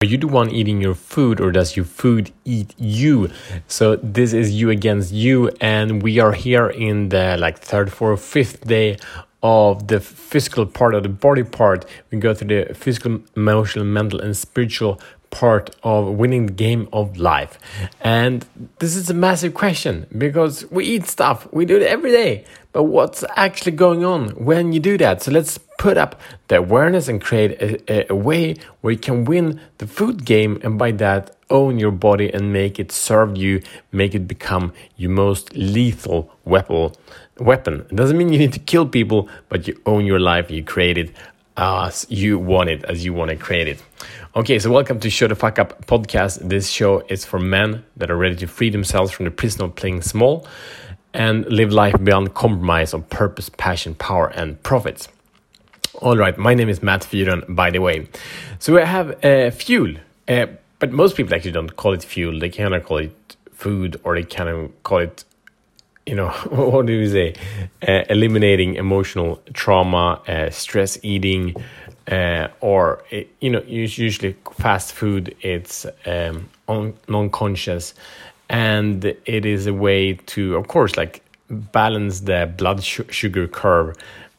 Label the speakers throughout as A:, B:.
A: Are you the one eating your food or does your food eat you? So this is you against you and we are here in the like third, fourth, fifth day of the physical part of the body part. We go through the physical, emotional, mental and spiritual part of winning the game of life. And this is a massive question because we eat stuff, we do it every day. But what's actually going on when you do that? So let's put up the awareness and create a, a, way where you can win the food game and by that own your body and make it serve you make it become your most lethal weapon weapon. It doesn't mean you need to kill people but you own your life you create it as you want it as you want to create it. Okay so welcome to show the fuck up podcast. This show is for men that are ready to free themselves from the prison of playing small and live life beyond compromise of purpose passion power and profits all right, my name is Matt Fyron, by the way. So I have uh, fuel, uh, but most people actually don't call it fuel. They kind of call it food, or they kind of call it, you know, what do you say? Uh, eliminating emotional trauma, uh, stress eating, uh, or it, you know, usually fast food. It's um, non-conscious, and it is a way to, of course, like balance the blood sugar curve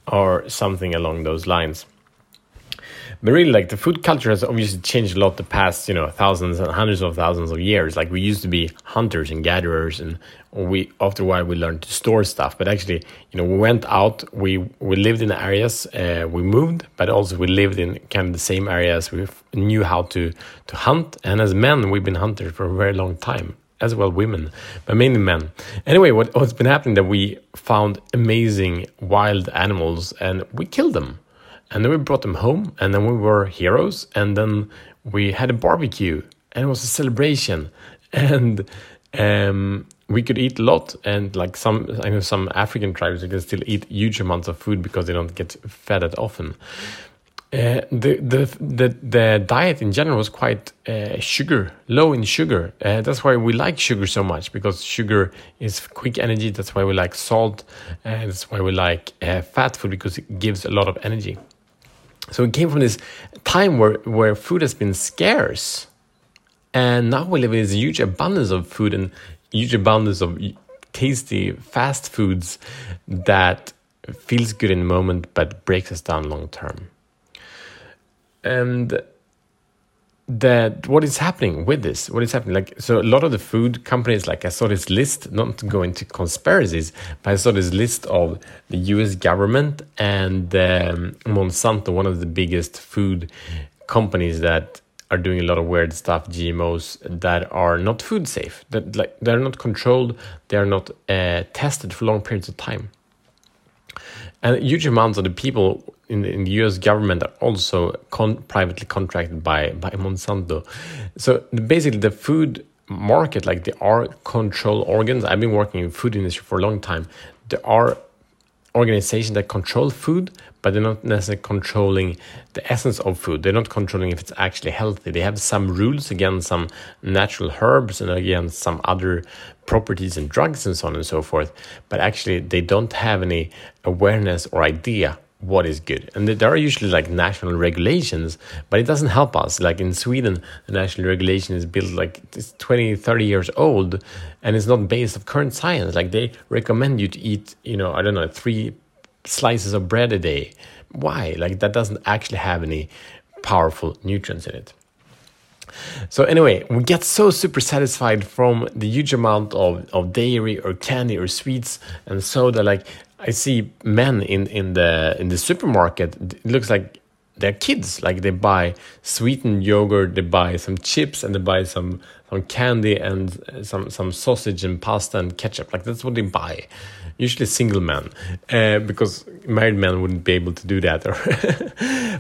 A: or something along those lines. But really, like the food culture has obviously changed a lot the past, you know, thousands and hundreds of thousands of years. Like we used to be hunters and gatherers, and we after a while we learned to store stuff. But actually, you know, we went out, we we lived in areas, uh, we moved, but also we lived in kind of the same areas. We knew how to to hunt, and as men, we've been hunters for a very long time as well women, but mainly men. Anyway, what, what's been happening that we found amazing wild animals and we killed them. And then we brought them home and then we were heroes and then we had a barbecue and it was a celebration and um, we could eat a lot and like some I know some African tribes they can still eat huge amounts of food because they don't get fed that often. Uh, the, the the the diet in general was quite uh, sugar low in sugar. Uh, that's why we like sugar so much because sugar is quick energy. That's why we like salt. that's why we like uh, fat food because it gives a lot of energy. So it came from this time where where food has been scarce, and now we live in this huge abundance of food and huge abundance of tasty fast foods that feels good in the moment but breaks us down long term and that what is happening with this what is happening like so a lot of the food companies like i saw this list not to go into conspiracies but i saw this list of the us government and um, monsanto one of the biggest food companies that are doing a lot of weird stuff gmos that are not food safe that like they're not controlled they're not uh, tested for long periods of time. And huge amounts of the people in, in the US government are also con privately contracted by, by Monsanto. So basically, the food market, like there are control organs. I've been working in food industry for a long time. There are organizations that control food, but they're not necessarily controlling the essence of food. They're not controlling if it's actually healthy. They have some rules against some natural herbs and against some other properties and drugs and so on and so forth. But actually, they don't have any awareness or idea what is good. And there are usually like national regulations, but it doesn't help us. Like in Sweden, the national regulation is built like it's 20, 30 years old and it's not based of current science. Like they recommend you to eat, you know, I don't know, three slices of bread a day. Why? Like that doesn't actually have any powerful nutrients in it. So anyway, we get so super satisfied from the huge amount of, of dairy or candy or sweets and soda. Like I see men in, in the in the supermarket. It looks like they're kids. Like they buy sweetened yogurt, they buy some chips, and they buy some some candy and some some sausage and pasta and ketchup. Like that's what they buy. Usually single men, uh, because married men wouldn't be able to do that.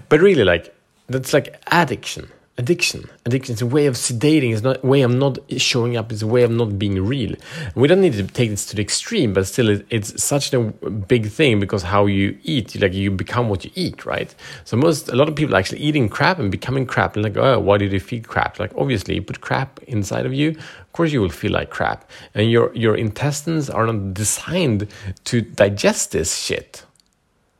A: but really, like that's like addiction addiction. Addiction is a way of sedating. It's not a way of not showing up. It's a way of not being real. We don't need to take this to the extreme, but still, it's such a big thing because how you eat, like you become what you eat, right? So most, a lot of people actually eating crap and becoming crap, and like, oh, why did you feed crap? Like, obviously, you put crap inside of you. Of course, you will feel like crap, and your your intestines are not designed to digest this shit.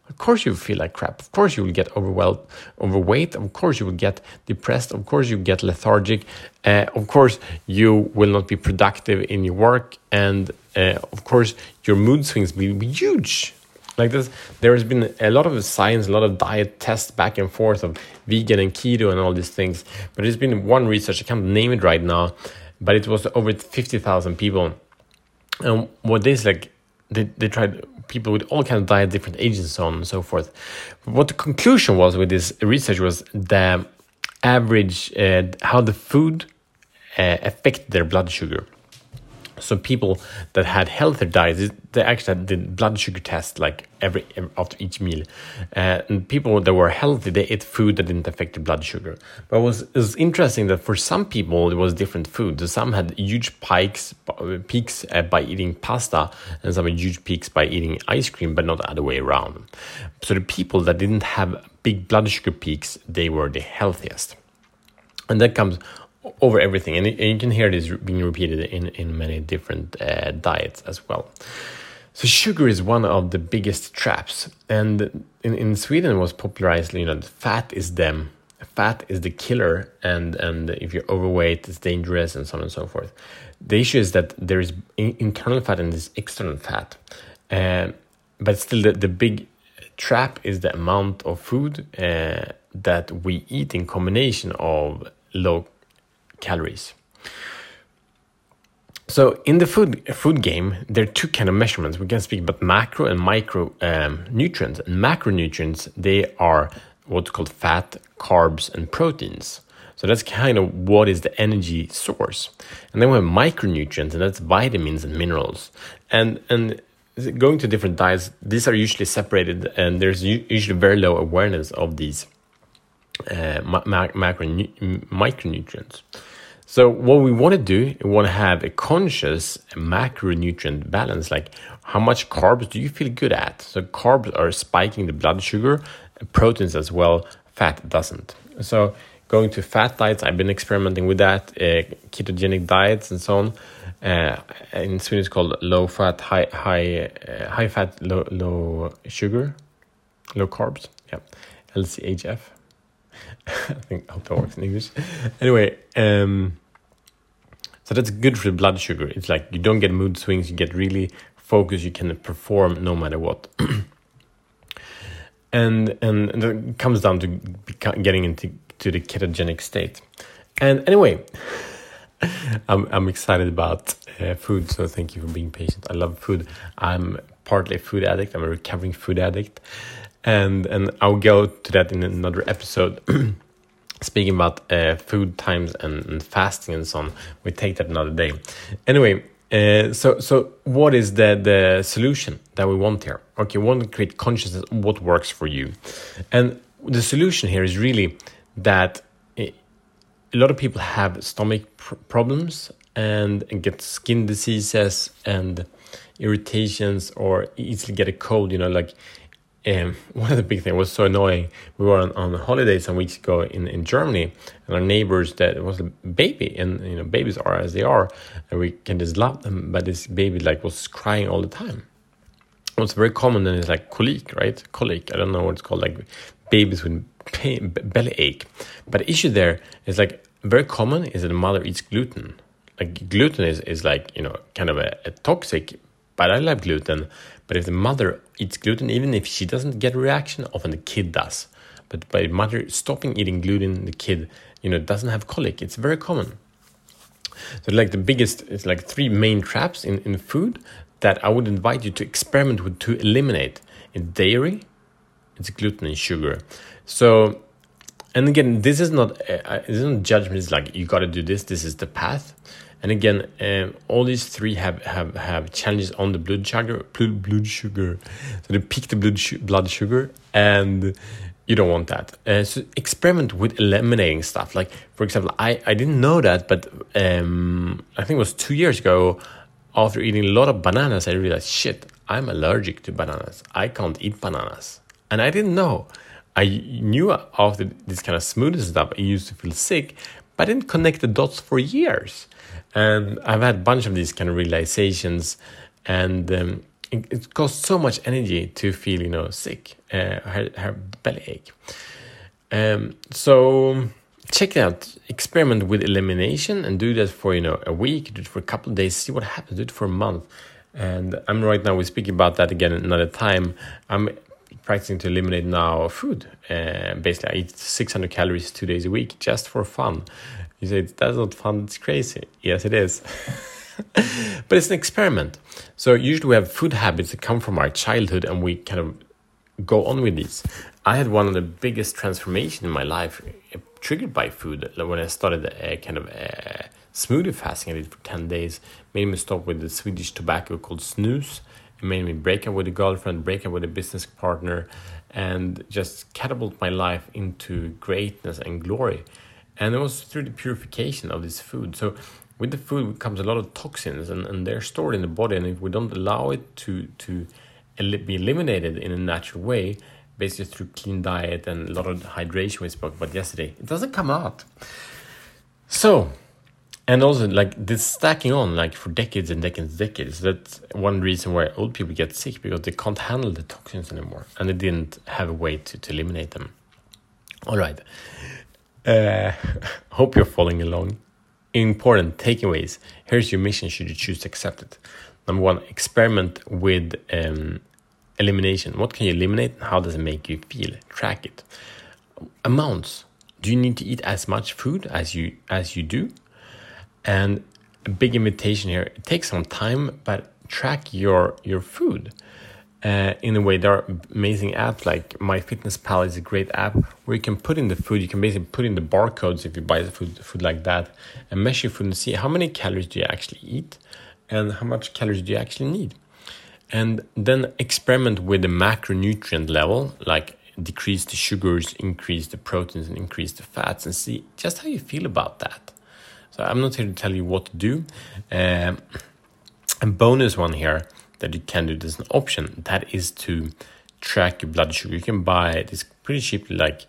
A: Of course you feel like crap. Of course you will get overwhelmed, overweight. Of course you will get depressed. Of course you get lethargic. Uh, of course you will not be productive in your work, and uh, of course your mood swings will be huge. Like this, there has been a lot of science, a lot of diet tests back and forth of vegan and keto and all these things. But there's been one research I can't name it right now, but it was over fifty thousand people, and what they like they, they tried people with all kinds of diet, different ages, and so on and so forth. What the conclusion was with this research was the average, uh, how the food uh, affected their blood sugar. So people that had healthier diets, they actually did blood sugar test like every, after each meal. Uh, and people that were healthy, they ate food that didn't affect their blood sugar. But it was, it was interesting that for some people it was different food. So some had huge pikes, peaks uh, by eating pasta, and some had huge peaks by eating ice cream, but not the other way around. So the people that didn't have big blood sugar peaks, they were the healthiest. And that comes over everything, and, you can hear this being repeated in in many different uh, diets as well. So sugar is one of the biggest traps, and in, in Sweden was popularized. You know, fat is them. Fat is the killer, and and if you're overweight, it's dangerous, and so on and so forth. The issue is that there is internal fat and this external fat, uh, but still the, the big trap is the amount of food uh, that we eat in combination of low calories. So in the food food game, there are two kind of measurements. We can speak about macro and micro um, nutrients. And macronutrients they are what's called fat, carbs, and proteins. So that's kind of what is the energy source. And then we have micronutrients, and that's vitamins and minerals. And and going to different diets, these are usually separated, and there's usually very low awareness of these uh, micronutrients. So what we want to do, we want to have a conscious macronutrient balance, like how much carbs do you feel good at? So carbs are spiking the blood sugar, proteins as well, fat doesn't. So going to fat diets, I've been experimenting with that, uh, ketogenic diets and so on. Uh, in Sweden, it's called low fat, high high uh, high fat, low low sugar, low carbs. Yeah, LCHF. I think I hope that works in English. Anyway, um, so that's good for the blood sugar. It's like you don't get mood swings, you get really focused, you can perform no matter what. and and, and it comes down to getting into to the ketogenic state. And anyway, I'm I'm excited about uh, food, so thank you for being patient. I love food. I'm partly a food addict. I'm a recovering food addict, and and I'll go to that in another episode. Speaking about uh, food times and, and, fasting and so on, we take that another day. Anyway, uh, so so what is the the solution that we want here? Okay, we want to create consciousness what works for you, and the solution here is really that a lot of people have stomach pr problems and get skin diseases and irritations or easily get a cold. You know, like um, one of the big things was so annoying. We were on, on holiday some weeks ago in, in Germany, and our neighbors that was a baby, and you know babies are as they are, and we can just love them. But this baby like was crying all the time. What's very common then is like colic, right? Colic. I don't know what it's called, like babies with pain, belly ache. But the issue there is like very common is that the mother eats gluten. Like gluten is, is like you know kind of a, a toxic, but I love gluten but if the mother eats gluten, even if she doesn't get a reaction, often the kid does. But by mother stopping eating gluten, the kid, you know, doesn't have colic. It's very common. So like the biggest, it's like three main traps in, in food that I would invite you to experiment with to eliminate. In dairy, it's gluten and sugar. So, and again, this is not, uh, this is not judgment. It's like you got to do this. This is the path. And again, um, all these three have, have, have challenges on the blood sugar, blood, sugar. So they peak the blood, blood sugar, and you don't want that. Uh, so experiment with eliminating stuff. Like for example, I, I didn't know that, but um, I think it was two years ago. After eating a lot of bananas, I realized shit, I'm allergic to bananas. I can't eat bananas, and I didn't know. I knew after this kind of smoothie stuff, I used to feel sick, but I didn't connect the dots for years. And I've had a bunch of these kind of realizations, and um, it, it costs so much energy to feel you know sick, uh, have, have belly ache. Um, so check it out. Experiment with elimination and do that for you know a week. Do it for a couple of days. See what happens. Do it for a month. And I'm right now. We're speaking about that again another time. I'm practicing to eliminate now food. Uh, basically, I eat 600 calories two days a week just for fun. You say that's not fun. It's crazy. Yes, it is. but it's an experiment. So usually we have food habits that come from our childhood, and we kind of go on with these. I had one of the biggest transformation in my life uh, triggered by food when I started a kind of a smoothie fasting. I did for 10 days, made me stop with the Swedish tobacco called snus. Made me break up with a girlfriend, break up with a business partner, and just catapult my life into greatness and glory. And it was through the purification of this food. So with the food comes a lot of toxins and, and they're stored in the body. And if we don't allow it to, to be eliminated in a natural way, basically through clean diet and a lot of hydration we spoke about yesterday, it doesn't come out. So, and also like this stacking on like for decades and decades and decades that's one reason why old people get sick because they can't handle the toxins anymore and they didn't have a way to, to eliminate them. All right. Uh, hope you're following along. Important takeaways. Here's your mission should you choose to accept it. Number one experiment with um, elimination. What can you eliminate and how does it make you feel? Track it. Amounts. Do you need to eat as much food as you as you do and a big invitation here it takes some time, but track your, your food. Uh, in a way, there are amazing apps like MyFitnessPal is a great app where you can put in the food. You can basically put in the barcodes if you buy the food, food like that, and measure your food and see how many calories do you actually eat, and how much calories do you actually need, and then experiment with the macronutrient level, like decrease the sugars, increase the proteins, and increase the fats, and see just how you feel about that. So I'm not here to tell you what to do. Um, a bonus one here that you can do as an option that is to track your blood sugar. You can buy this pretty cheaply, like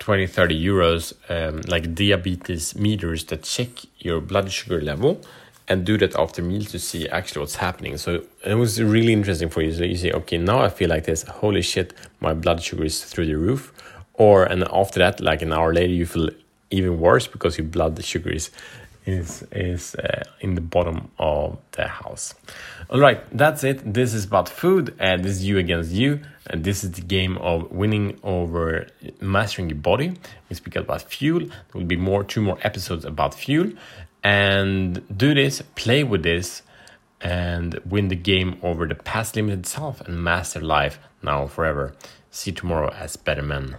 A: 20 30 euros, um, like diabetes meters that check your blood sugar level and do that after meals to see actually what's happening. So it was really interesting for you. So you say, okay, now I feel like this. Holy shit, my blood sugar is through the roof. Or and after that, like an hour later, you feel even worse because your blood the sugar is is is uh, in the bottom of the house. All right, that's it. This is about food, and this is you against you, and this is the game of winning over mastering your body. We speak about fuel. There will be more, two more episodes about fuel, and do this, play with this, and win the game over the past limit itself and master life now forever. See you tomorrow as better men.